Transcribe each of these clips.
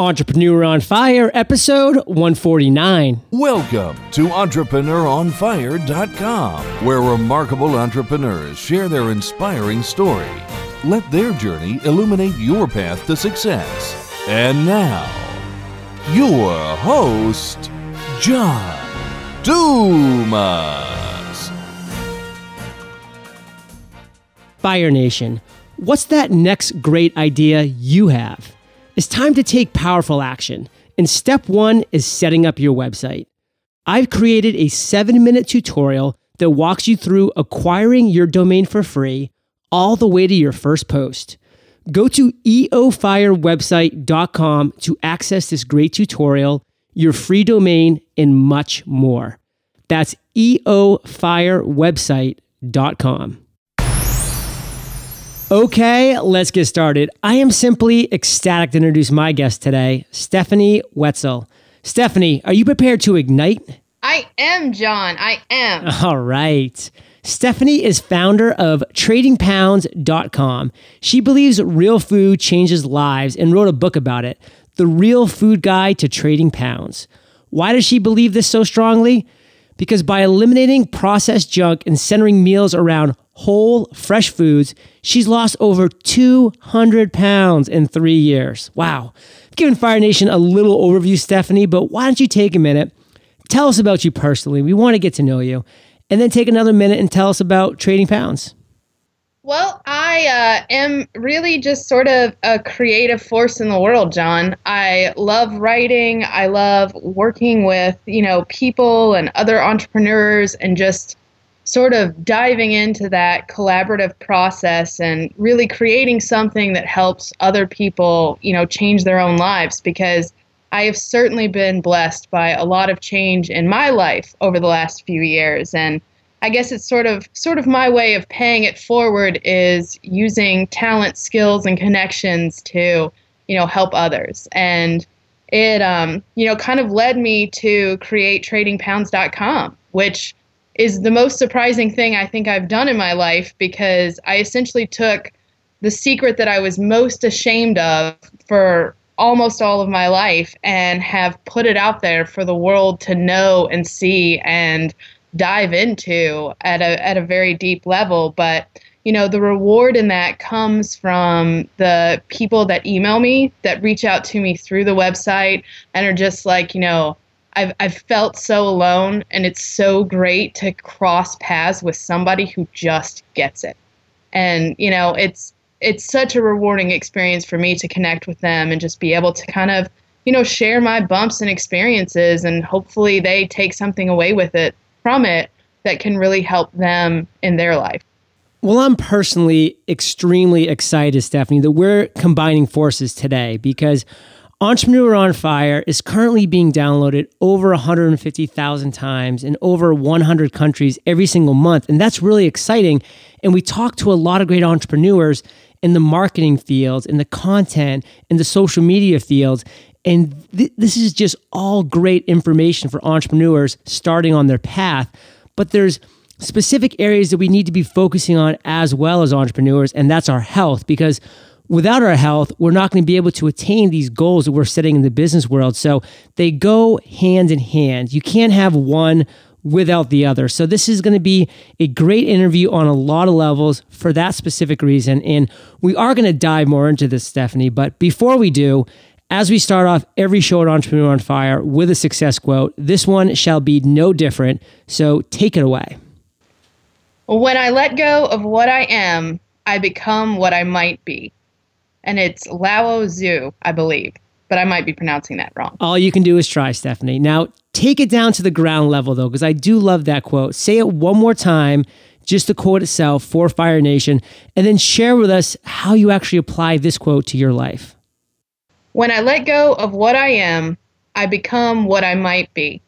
Entrepreneur on Fire, episode 149. Welcome to EntrepreneurOnFire.com, where remarkable entrepreneurs share their inspiring story. Let their journey illuminate your path to success. And now, your host, John Dumas. Fire Nation, what's that next great idea you have? It's time to take powerful action. And step one is setting up your website. I've created a seven minute tutorial that walks you through acquiring your domain for free all the way to your first post. Go to eofirewebsite.com to access this great tutorial, your free domain, and much more. That's eofirewebsite.com. Okay, let's get started. I am simply ecstatic to introduce my guest today, Stephanie Wetzel. Stephanie, are you prepared to ignite? I am, John. I am. All right. Stephanie is founder of tradingpounds.com. She believes real food changes lives and wrote a book about it, The Real Food Guide to Trading Pounds. Why does she believe this so strongly? Because by eliminating processed junk and centering meals around whole, fresh foods, she's lost over 200 pounds in three years. Wow. I've given Fire Nation a little overview, Stephanie, but why don't you take a minute? Tell us about you personally. We want to get to know you. And then take another minute and tell us about Trading Pounds. Well, I uh, am really just sort of a creative force in the world, John. I love writing. I love working with, you know, people and other entrepreneurs and just sort of diving into that collaborative process and really creating something that helps other people, you know, change their own lives because I have certainly been blessed by a lot of change in my life over the last few years and I guess it's sort of sort of my way of paying it forward is using talent, skills and connections to, you know, help others. And it um, you know, kind of led me to create tradingpounds.com, which is the most surprising thing I think I've done in my life because I essentially took the secret that I was most ashamed of for almost all of my life and have put it out there for the world to know and see and dive into at a at a very deep level but you know the reward in that comes from the people that email me that reach out to me through the website and are just like you know I've, I've felt so alone and it's so great to cross paths with somebody who just gets it. And you know it's it's such a rewarding experience for me to connect with them and just be able to kind of you know share my bumps and experiences and hopefully they take something away with it from it that can really help them in their life well, I'm personally extremely excited, Stephanie, that we're combining forces today because Entrepreneur on Fire is currently being downloaded over 150,000 times in over 100 countries every single month. And that's really exciting. And we talk to a lot of great entrepreneurs in the marketing fields, in the content, in the social media fields. And th- this is just all great information for entrepreneurs starting on their path. But there's specific areas that we need to be focusing on as well as entrepreneurs, and that's our health because without our health, we're not going to be able to attain these goals that we're setting in the business world. So they go hand in hand. You can't have one without the other. So this is going to be a great interview on a lot of levels for that specific reason. And we are going to dive more into this, Stephanie. But before we do, as we start off every show at Entrepreneur on Fire with a success quote, this one shall be no different. So take it away. When I let go of what I am, I become what I might be and it's Lao Tzu, I believe, but I might be pronouncing that wrong. All you can do is try, Stephanie. Now, take it down to the ground level, though, because I do love that quote. Say it one more time, just the quote itself for Fire Nation, and then share with us how you actually apply this quote to your life. When I let go of what I am, I become what I might be.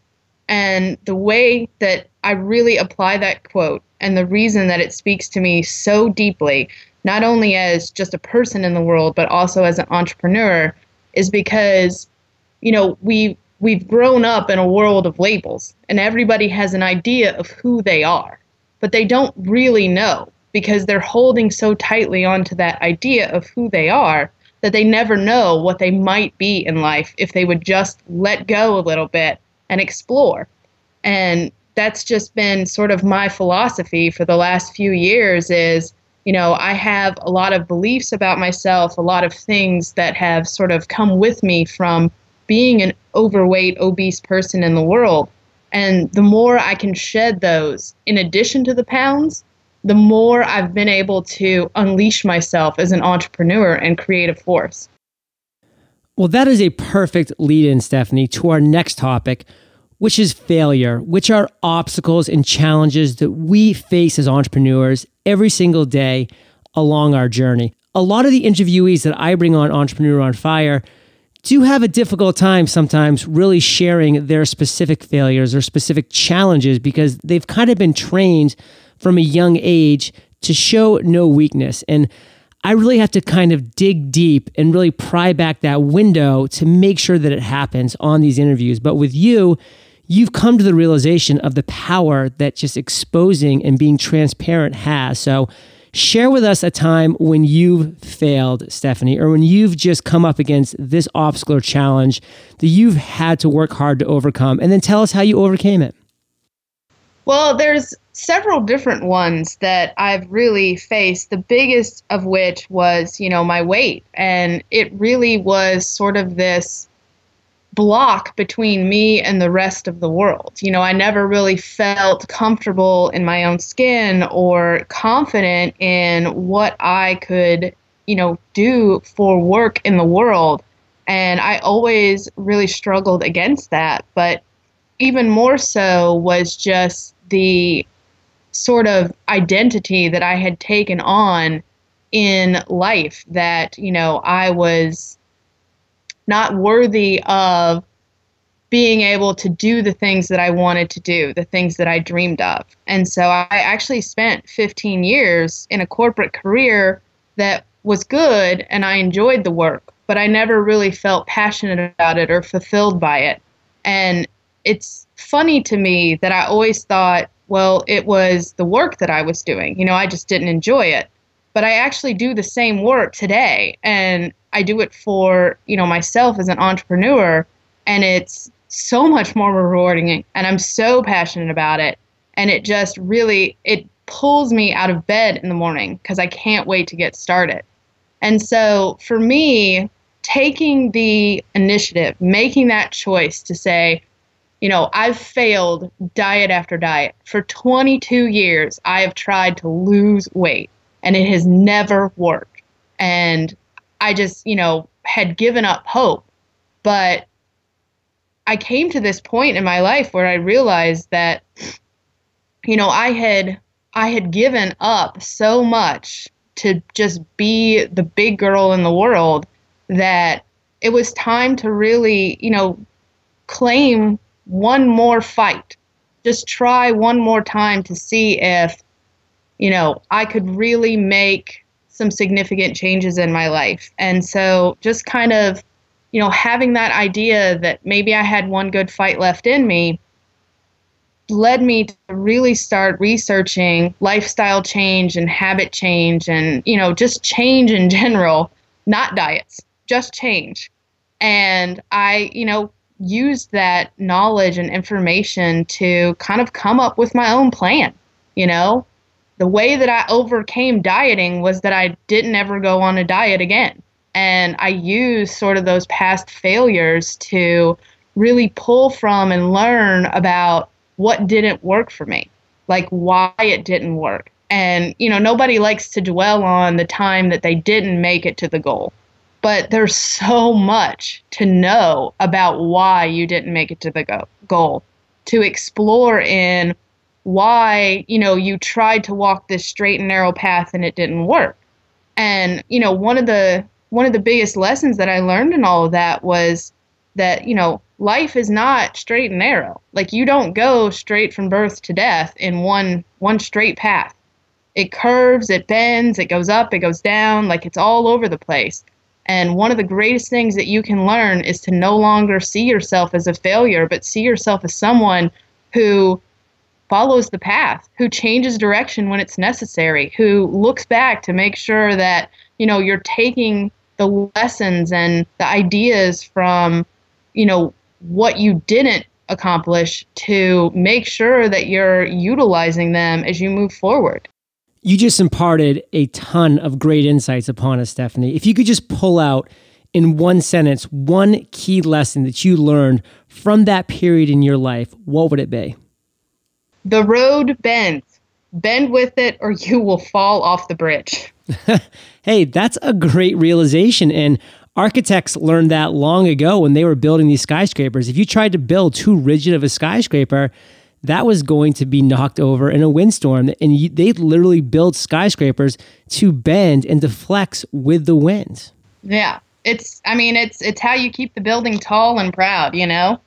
And the way that I really apply that quote and the reason that it speaks to me so deeply not only as just a person in the world, but also as an entrepreneur, is because, you know, we we've grown up in a world of labels and everybody has an idea of who they are, but they don't really know because they're holding so tightly onto that idea of who they are that they never know what they might be in life if they would just let go a little bit and explore. And that's just been sort of my philosophy for the last few years is you know i have a lot of beliefs about myself a lot of things that have sort of come with me from being an overweight obese person in the world and the more i can shed those in addition to the pounds the more i've been able to unleash myself as an entrepreneur and creative force well that is a perfect lead in stephanie to our next topic which is failure, which are obstacles and challenges that we face as entrepreneurs every single day along our journey. A lot of the interviewees that I bring on Entrepreneur on Fire do have a difficult time sometimes really sharing their specific failures or specific challenges because they've kind of been trained from a young age to show no weakness. And I really have to kind of dig deep and really pry back that window to make sure that it happens on these interviews. But with you, you've come to the realization of the power that just exposing and being transparent has. So, share with us a time when you've failed, Stephanie, or when you've just come up against this obstacle or challenge that you've had to work hard to overcome, and then tell us how you overcame it. Well, there's several different ones that I've really faced. The biggest of which was, you know, my weight. And it really was sort of this block between me and the rest of the world. You know, I never really felt comfortable in my own skin or confident in what I could, you know, do for work in the world. And I always really struggled against that. But even more so was just the sort of identity that I had taken on in life that, you know, I was not worthy of being able to do the things that I wanted to do, the things that I dreamed of. And so I actually spent 15 years in a corporate career that was good and I enjoyed the work, but I never really felt passionate about it or fulfilled by it. And it's funny to me that I always thought, well, it was the work that I was doing. You know, I just didn't enjoy it. But I actually do the same work today and I do it for, you know, myself as an entrepreneur and it's so much more rewarding and I'm so passionate about it and it just really it pulls me out of bed in the morning because I can't wait to get started. And so for me, taking the initiative, making that choice to say, you know, I've failed diet after diet. For 22 years, I have tried to lose weight and it has never worked. And I just, you know, had given up hope. But I came to this point in my life where I realized that, you know, I had I had given up so much to just be the big girl in the world that it was time to really, you know, claim one more fight. Just try one more time to see if, you know, I could really make some significant changes in my life. And so just kind of, you know, having that idea that maybe I had one good fight left in me led me to really start researching lifestyle change and habit change and, you know, just change in general, not diets, just change. And I, you know, used that knowledge and information to kind of come up with my own plan, you know, the way that I overcame dieting was that I didn't ever go on a diet again. And I used sort of those past failures to really pull from and learn about what didn't work for me, like why it didn't work. And, you know, nobody likes to dwell on the time that they didn't make it to the goal. But there's so much to know about why you didn't make it to the go- goal, to explore in why you know you tried to walk this straight and narrow path and it didn't work. And you know one of the one of the biggest lessons that i learned in all of that was that you know life is not straight and narrow. Like you don't go straight from birth to death in one one straight path. It curves it bends it goes up it goes down like it's all over the place and one of the greatest things that you can learn is to no longer see yourself as a failure but see yourself as someone who follows the path, who changes direction when it's necessary, who looks back to make sure that, you know, you're taking the lessons and the ideas from, you know, what you didn't accomplish to make sure that you're utilizing them as you move forward. You just imparted a ton of great insights upon us, Stephanie. If you could just pull out in one sentence one key lesson that you learned from that period in your life, what would it be? The road bends. Bend with it, or you will fall off the bridge. hey, that's a great realization. And architects learned that long ago when they were building these skyscrapers. If you tried to build too rigid of a skyscraper, that was going to be knocked over in a windstorm. And you, they literally built skyscrapers to bend and deflect with the wind. Yeah. It's I mean, it's it's how you keep the building tall and proud, you know?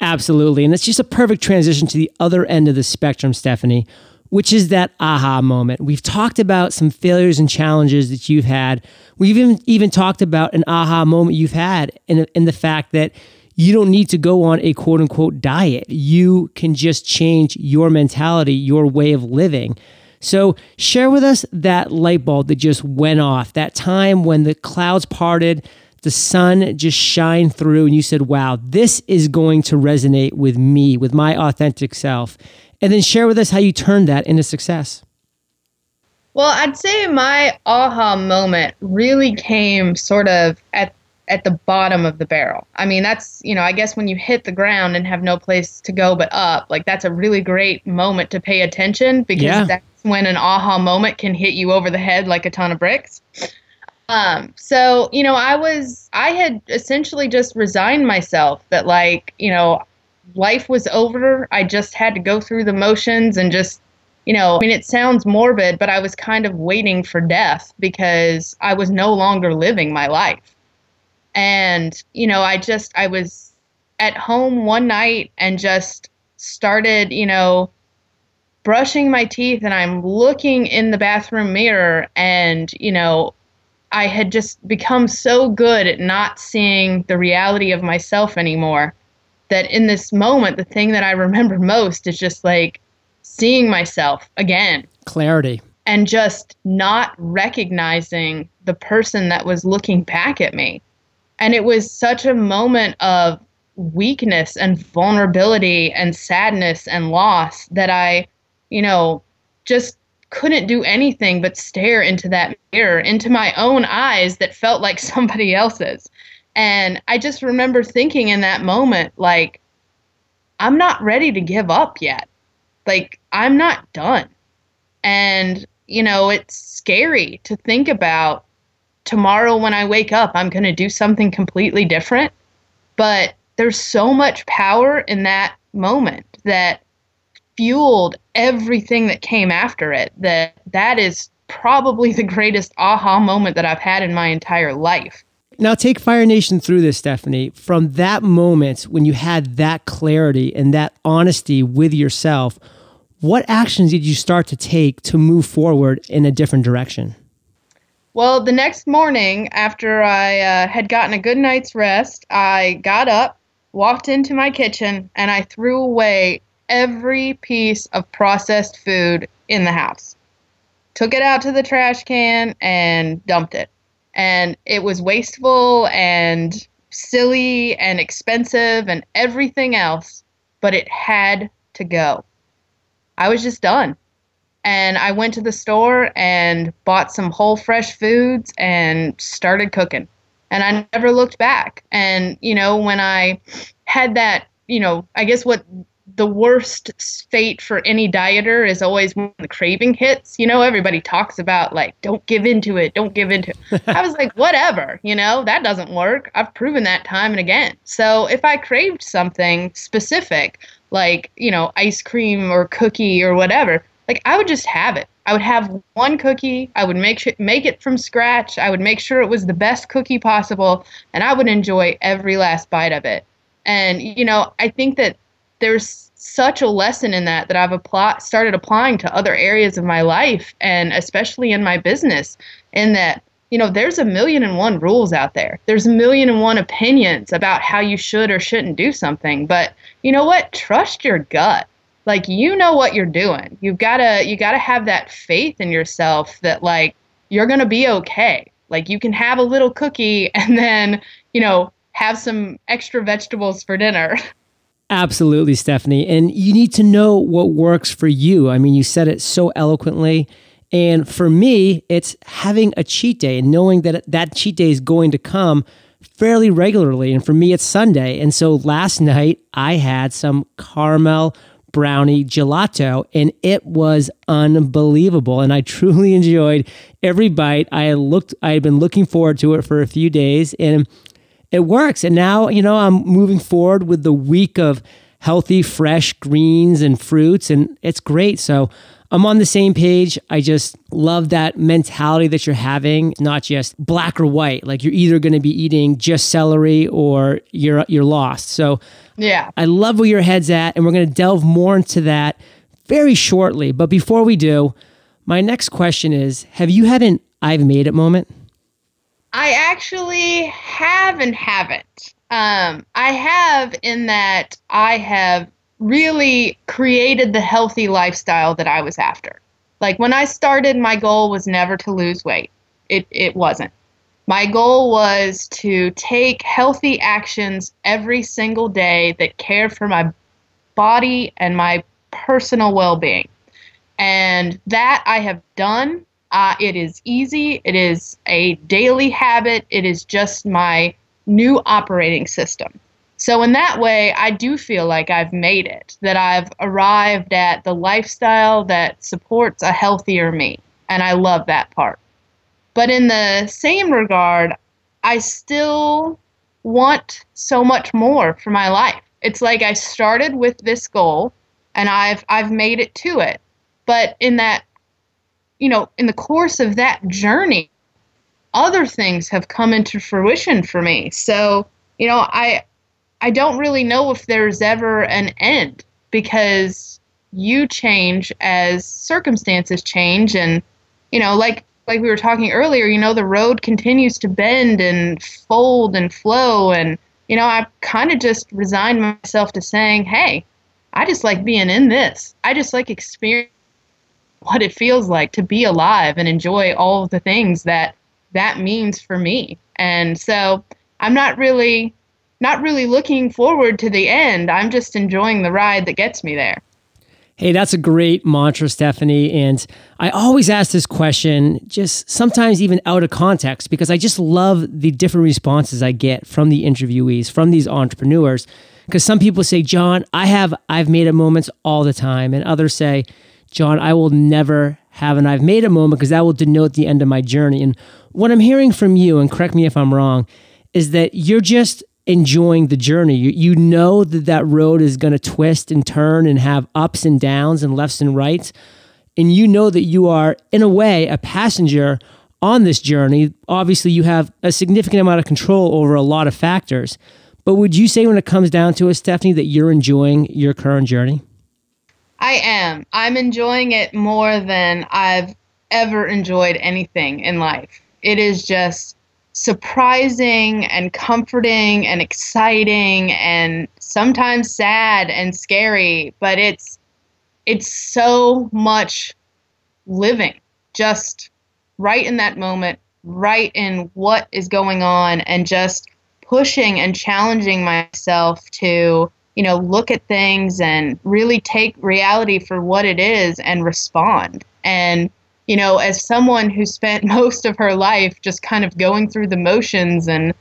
Absolutely. And it's just a perfect transition to the other end of the spectrum, Stephanie, which is that aha moment. We've talked about some failures and challenges that you've had. We've even, even talked about an aha moment you've had in, in the fact that you don't need to go on a quote unquote diet. You can just change your mentality, your way of living. So, share with us that light bulb that just went off, that time when the clouds parted, the sun just shined through, and you said, Wow, this is going to resonate with me, with my authentic self. And then share with us how you turned that into success. Well, I'd say my aha moment really came sort of at at the bottom of the barrel. I mean, that's, you know, I guess when you hit the ground and have no place to go but up, like that's a really great moment to pay attention because yeah. that's when an aha moment can hit you over the head like a ton of bricks. Um, so, you know, I was, I had essentially just resigned myself that, like, you know, life was over. I just had to go through the motions and just, you know, I mean, it sounds morbid, but I was kind of waiting for death because I was no longer living my life. And, you know, I just, I was at home one night and just started, you know, brushing my teeth and I'm looking in the bathroom mirror and, you know, I had just become so good at not seeing the reality of myself anymore that in this moment, the thing that I remember most is just like seeing myself again. Clarity. And just not recognizing the person that was looking back at me. And it was such a moment of weakness and vulnerability and sadness and loss that I, you know, just couldn't do anything but stare into that mirror, into my own eyes that felt like somebody else's. And I just remember thinking in that moment, like, I'm not ready to give up yet. Like, I'm not done. And, you know, it's scary to think about tomorrow when I wake up, I'm going to do something completely different. But there's so much power in that moment that fueled everything that came after it that that is probably the greatest aha moment that I've had in my entire life. Now, take Fire Nation through this, Stephanie. From that moment when you had that clarity and that honesty with yourself, what actions did you start to take to move forward in a different direction? Well, the next morning, after I uh, had gotten a good night's rest, I got up, walked into my kitchen, and I threw away every piece of processed food in the house. Took it out to the trash can and dumped it. And it was wasteful and silly and expensive and everything else, but it had to go. I was just done and I went to the store and bought some whole fresh foods and started cooking. And I never looked back. And, you know, when I had that, you know, I guess what the worst fate for any dieter is always when the craving hits. You know, everybody talks about like, don't give into it, don't give into it. I was like, whatever, you know, that doesn't work. I've proven that time and again. So if I craved something specific, like, you know, ice cream or cookie or whatever, like I would just have it. I would have one cookie. I would make sure, make it from scratch. I would make sure it was the best cookie possible, and I would enjoy every last bite of it. And you know, I think that there's such a lesson in that that I've applied started applying to other areas of my life, and especially in my business. In that, you know, there's a million and one rules out there. There's a million and one opinions about how you should or shouldn't do something. But you know what? Trust your gut like you know what you're doing. You've got to you got to have that faith in yourself that like you're going to be okay. Like you can have a little cookie and then, you know, have some extra vegetables for dinner. Absolutely, Stephanie. And you need to know what works for you. I mean, you said it so eloquently. And for me, it's having a cheat day and knowing that that cheat day is going to come fairly regularly. And for me, it's Sunday. And so last night, I had some caramel brownie gelato and it was unbelievable and I truly enjoyed every bite. I looked I had been looking forward to it for a few days and it works. And now, you know, I'm moving forward with the week of healthy, fresh greens and fruits, and it's great. So I'm on the same page. I just love that mentality that you're having, not just black or white. Like you're either going to be eating just celery or you're you're lost. So yeah, I love where your head's at, and we're going to delve more into that very shortly. But before we do, my next question is: Have you had an "I've made it" moment? I actually have and haven't. Um, I have in that I have really created the healthy lifestyle that I was after. Like when I started, my goal was never to lose weight. It, it wasn't. My goal was to take healthy actions every single day that care for my body and my personal well being. And that I have done uh, it is easy. It is a daily habit. It is just my new operating system. So, in that way, I do feel like I've made it, that I've arrived at the lifestyle that supports a healthier me. And I love that part. But in the same regard, I still want so much more for my life. It's like I started with this goal and I've I've made it to it. But in that you know, in the course of that journey, other things have come into fruition for me. So, you know, I I don't really know if there's ever an end because you change as circumstances change and you know, like like we were talking earlier, you know, the road continues to bend and fold and flow and you know, I kind of just resigned myself to saying, "Hey, I just like being in this. I just like experiencing what it feels like to be alive and enjoy all of the things that that means for me. And so I'm not really not really looking forward to the end. I'm just enjoying the ride that gets me there. Hey, that's a great mantra, Stephanie. And I always ask this question, just sometimes even out of context, because I just love the different responses I get from the interviewees, from these entrepreneurs. Because some people say, John, I have I've made a moments all the time, and others say, John, I will never have an I've made a moment because that will denote the end of my journey. And what I'm hearing from you, and correct me if I'm wrong, is that you're just enjoying the journey. You, you know that that road is going to twist and turn and have ups and downs and lefts and rights. And you know that you are, in a way, a passenger on this journey. Obviously, you have a significant amount of control over a lot of factors. But would you say, when it comes down to it, Stephanie, that you're enjoying your current journey? I am. I'm enjoying it more than I've ever enjoyed anything in life. It is just surprising and comforting and exciting and sometimes sad and scary, but it's it's so much living just right in that moment, right in what is going on and just pushing and challenging myself to you know, look at things and really take reality for what it is and respond. And, you know, as someone who spent most of her life just kind of going through the motions and,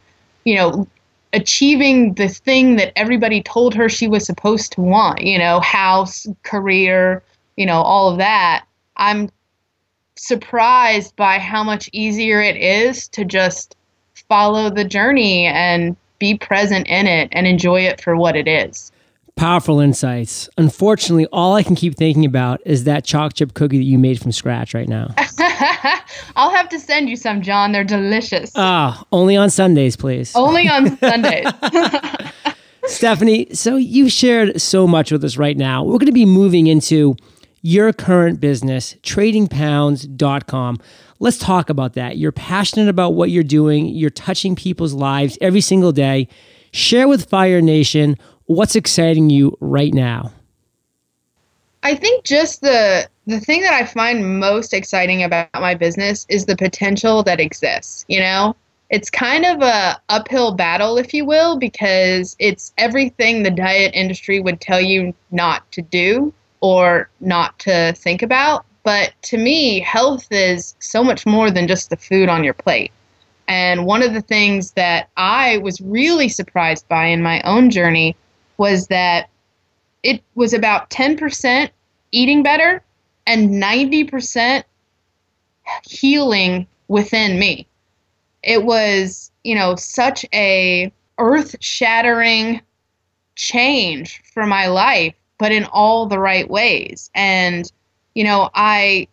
you know, achieving the thing that everybody told her she was supposed to want, you know, house, career, you know, all of that, I'm surprised by how much easier it is to just follow the journey and be present in it and enjoy it for what it is. Powerful insights. Unfortunately, all I can keep thinking about is that choc chip cookie that you made from scratch right now. I'll have to send you some, John. They're delicious. Ah, only on Sundays, please. Only on Sundays. Stephanie, so you've shared so much with us right now. We're going to be moving into your current business, tradingpounds.com. Let's talk about that. You're passionate about what you're doing, you're touching people's lives every single day. Share with Fire Nation what's exciting you right now. I think just the the thing that I find most exciting about my business is the potential that exists, you know? It's kind of a uphill battle if you will because it's everything the diet industry would tell you not to do or not to think about, but to me, health is so much more than just the food on your plate. And one of the things that I was really surprised by in my own journey was that it was about 10% eating better and 90% healing within me. It was, you know, such a earth-shattering change for my life, but in all the right ways. And you know, I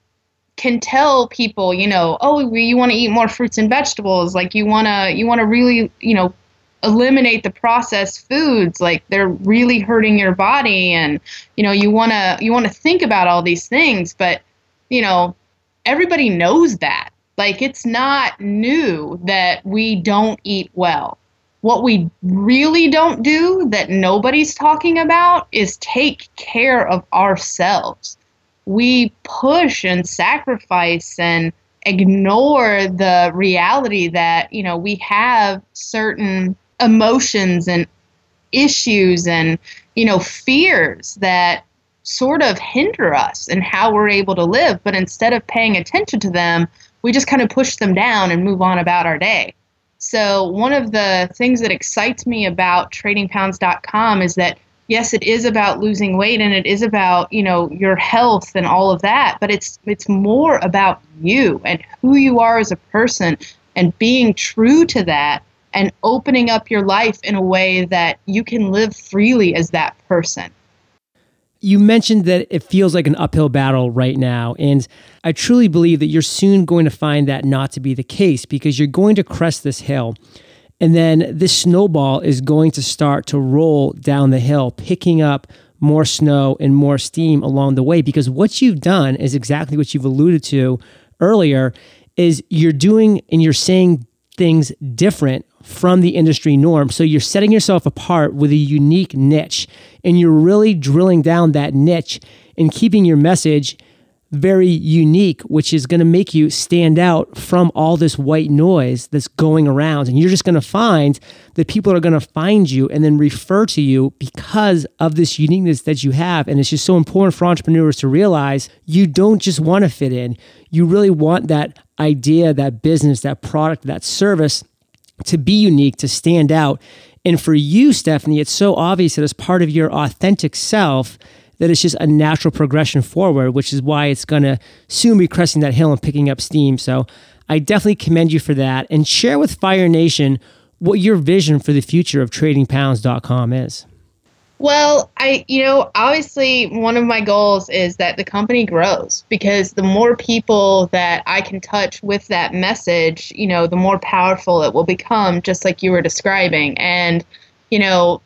can tell people, you know, oh, you want to eat more fruits and vegetables, like you want to you want to really, you know, eliminate the processed foods like they're really hurting your body and you know you want to you want to think about all these things but you know everybody knows that. Like it's not new that we don't eat well. What we really don't do that nobody's talking about is take care of ourselves. We push and sacrifice and ignore the reality that you know we have certain emotions and issues and you know fears that sort of hinder us and how we're able to live. But instead of paying attention to them we just kind of push them down and move on about our day. So one of the things that excites me about tradingpounds.com is that yes it is about losing weight and it is about you know your health and all of that but it's it's more about you and who you are as a person and being true to that and opening up your life in a way that you can live freely as that person. You mentioned that it feels like an uphill battle right now. And I truly believe that you're soon going to find that not to be the case because you're going to crest this hill. And then this snowball is going to start to roll down the hill, picking up more snow and more steam along the way. Because what you've done is exactly what you've alluded to earlier is you're doing and you're saying things different from the industry norm. So you're setting yourself apart with a unique niche and you're really drilling down that niche and keeping your message very unique, which is going to make you stand out from all this white noise that's going around. And you're just going to find that people are going to find you and then refer to you because of this uniqueness that you have. And it's just so important for entrepreneurs to realize you don't just want to fit in, you really want that idea, that business, that product, that service to be unique, to stand out. And for you, Stephanie, it's so obvious that as part of your authentic self, that it's just a natural progression forward, which is why it's going to soon be cresting that hill and picking up steam. So I definitely commend you for that. And share with Fire Nation what your vision for the future of tradingpounds.com is. Well, I, you know, obviously one of my goals is that the company grows because the more people that I can touch with that message, you know, the more powerful it will become, just like you were describing. And, you know,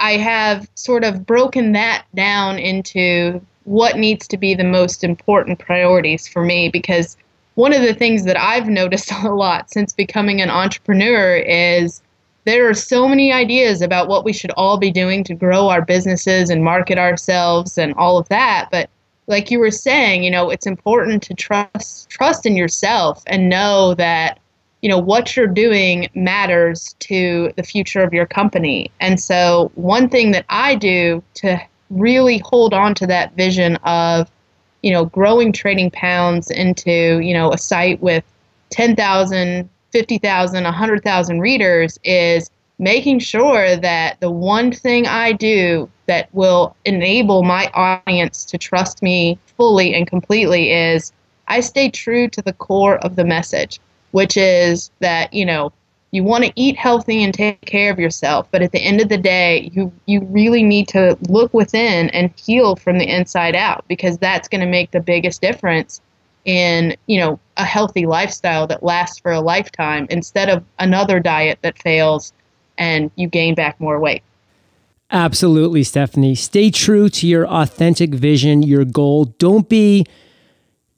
I have sort of broken that down into what needs to be the most important priorities for me because one of the things that I've noticed a lot since becoming an entrepreneur is there are so many ideas about what we should all be doing to grow our businesses and market ourselves and all of that but like you were saying you know it's important to trust trust in yourself and know that you know what you're doing matters to the future of your company. And so one thing that i do to really hold on to that vision of you know growing trading pounds into you know a site with 10,000 50,000, 100,000 readers is making sure that the one thing I do that will enable my audience to trust me fully and completely is I stay true to the core of the message, which is that, you know, you want to eat healthy and take care of yourself, but at the end of the day, you you really need to look within and heal from the inside out because that's going to make the biggest difference in you know a healthy lifestyle that lasts for a lifetime instead of another diet that fails and you gain back more weight. Absolutely stephanie. Stay true to your authentic vision your goal. Don't be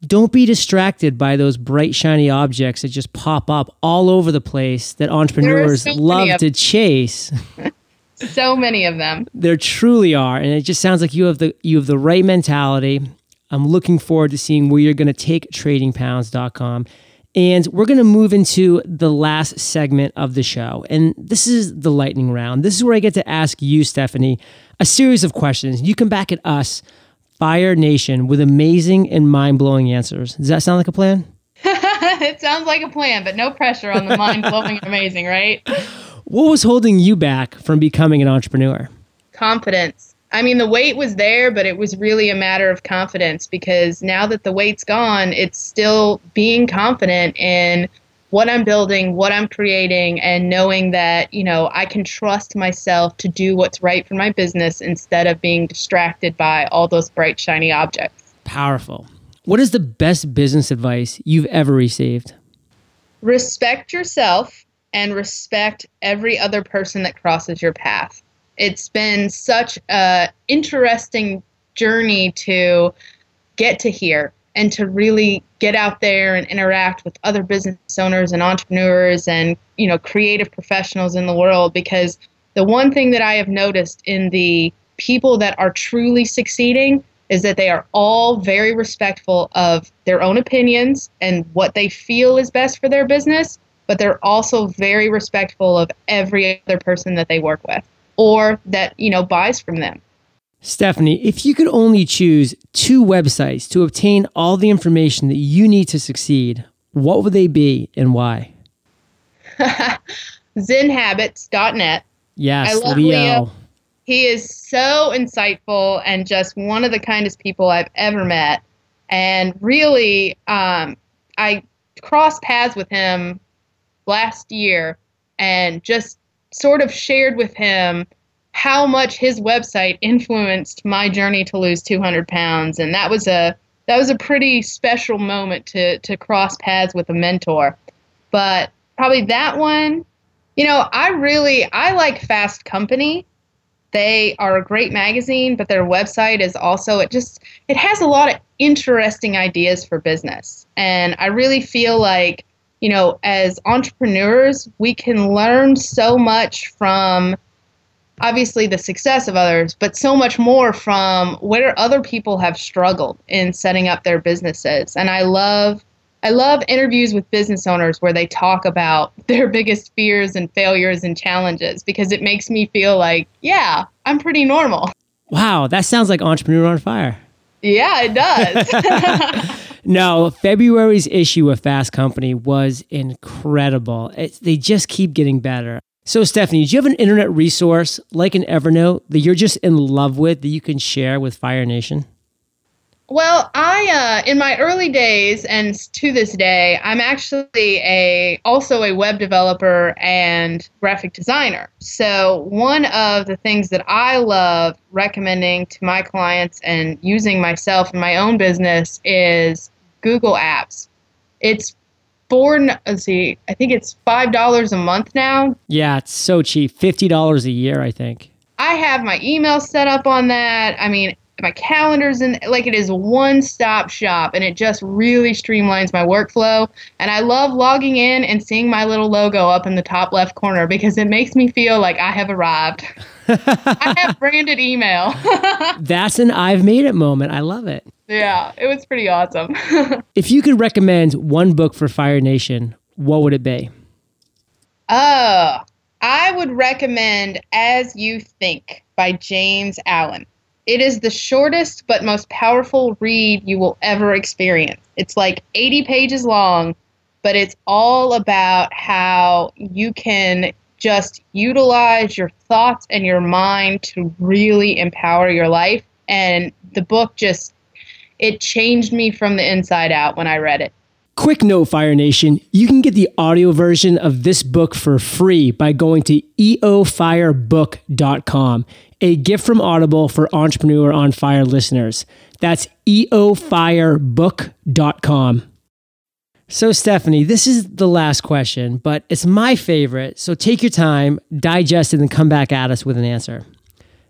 don't be distracted by those bright shiny objects that just pop up all over the place that entrepreneurs so love to chase. So many of them. There truly are, and it just sounds like you have the you have the right mentality. I'm looking forward to seeing where you're going to take tradingpounds.com. And we're going to move into the last segment of the show. And this is the lightning round. This is where I get to ask you, Stephanie, a series of questions. You come back at us, Fire Nation, with amazing and mind blowing answers. Does that sound like a plan? it sounds like a plan, but no pressure on the mind blowing amazing, right? What was holding you back from becoming an entrepreneur? Confidence. I mean, the weight was there, but it was really a matter of confidence because now that the weight's gone, it's still being confident in what I'm building, what I'm creating, and knowing that, you know, I can trust myself to do what's right for my business instead of being distracted by all those bright, shiny objects. Powerful. What is the best business advice you've ever received? Respect yourself and respect every other person that crosses your path it's been such a interesting journey to get to here and to really get out there and interact with other business owners and entrepreneurs and you know creative professionals in the world. Because the one thing that I have noticed in the people that are truly succeeding is that they are all very respectful of their own opinions and what they feel is best for their business, but they're also very respectful of every other person that they work with or that, you know, buys from them. Stephanie, if you could only choose two websites to obtain all the information that you need to succeed, what would they be and why? ZenHabits.net. Yes, I love Leo. Leo. He is so insightful and just one of the kindest people I've ever met. And really, um, I crossed paths with him last year and just sort of shared with him how much his website influenced my journey to lose 200 pounds, and that was a that was a pretty special moment to to cross paths with a mentor. But probably that one, you know, I really I like Fast Company. They are a great magazine, but their website is also it just it has a lot of interesting ideas for business. And I really feel like you know, as entrepreneurs, we can learn so much from obviously the success of others, but so much more from where other people have struggled in setting up their businesses. And I love I love interviews with business owners where they talk about their biggest fears and failures and challenges because it makes me feel like, yeah, I'm pretty normal. Wow, that sounds like Entrepreneur on Fire. Yeah, it does. no, February's issue of Fast Company was incredible. It, they just keep getting better. So, Stephanie, do you have an internet resource like an Evernote that you're just in love with that you can share with Fire Nation? Well, I uh, in my early days and to this day, I'm actually a also a web developer and graphic designer. So one of the things that I love recommending to my clients and using myself in my own business is Google Apps. It's four. Let's see, I think it's five dollars a month now. Yeah, it's so cheap. Fifty dollars a year, I think. I have my email set up on that. I mean, my calendars and like it is one stop shop and it just really streamlines my workflow and i love logging in and seeing my little logo up in the top left corner because it makes me feel like i have arrived i have branded email that's an i've made it moment i love it yeah it was pretty awesome if you could recommend one book for fire nation what would it be oh i would recommend as you think by james allen it is the shortest but most powerful read you will ever experience. It's like 80 pages long, but it's all about how you can just utilize your thoughts and your mind to really empower your life. And the book just, it changed me from the inside out when I read it. Quick note, Fire Nation, you can get the audio version of this book for free by going to eofirebook.com a gift from Audible for Entrepreneur on Fire listeners. That's eofirebook.com. So, Stephanie, this is the last question, but it's my favorite. So, take your time, digest it, and come back at us with an answer.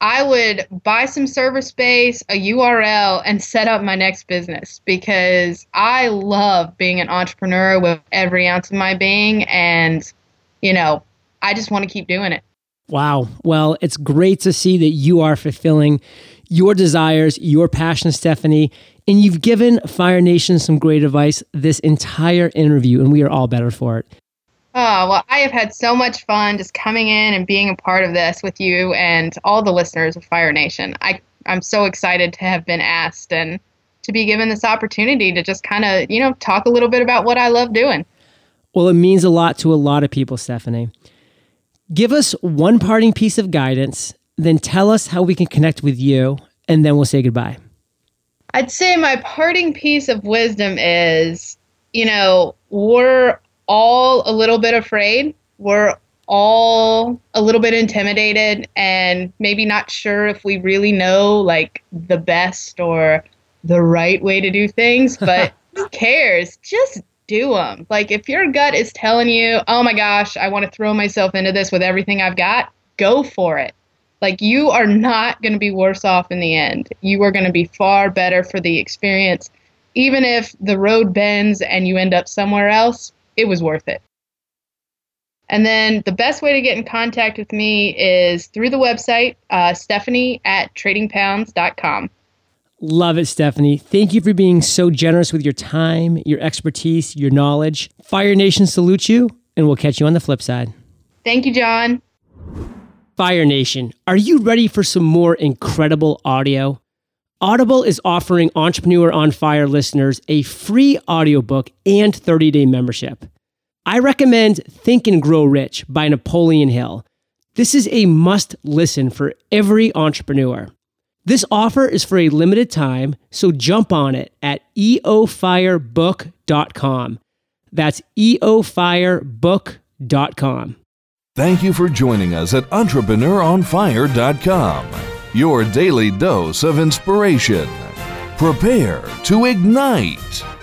I would buy some server space, a URL, and set up my next business because I love being an entrepreneur with every ounce of my being. And, you know, I just want to keep doing it. Wow. Well, it's great to see that you are fulfilling your desires, your passion, Stephanie. And you've given Fire Nation some great advice this entire interview, and we are all better for it. Oh, well, I have had so much fun just coming in and being a part of this with you and all the listeners of Fire Nation. I, I'm so excited to have been asked and to be given this opportunity to just kind of, you know, talk a little bit about what I love doing. Well, it means a lot to a lot of people, Stephanie. Give us one parting piece of guidance, then tell us how we can connect with you, and then we'll say goodbye. I'd say my parting piece of wisdom is, you know, we're all a little bit afraid. We're all a little bit intimidated and maybe not sure if we really know like the best or the right way to do things, but who cares? Just do them. Like if your gut is telling you, "Oh my gosh, I want to throw myself into this with everything I've got," go for it. Like you are not going to be worse off in the end. You are going to be far better for the experience. Even if the road bends and you end up somewhere else, it was worth it. And then the best way to get in contact with me is through the website, uh, Stephanie at tradingpounds.com. Love it, Stephanie. Thank you for being so generous with your time, your expertise, your knowledge. Fire Nation salutes you, and we'll catch you on the flip side. Thank you, John. Fire Nation, are you ready for some more incredible audio? Audible is offering Entrepreneur on Fire listeners a free audiobook and 30 day membership. I recommend Think and Grow Rich by Napoleon Hill. This is a must listen for every entrepreneur. This offer is for a limited time, so jump on it at eofirebook.com. That's eofirebook.com. Thank you for joining us at entrepreneuronfire.com your daily dose of inspiration. Prepare to ignite.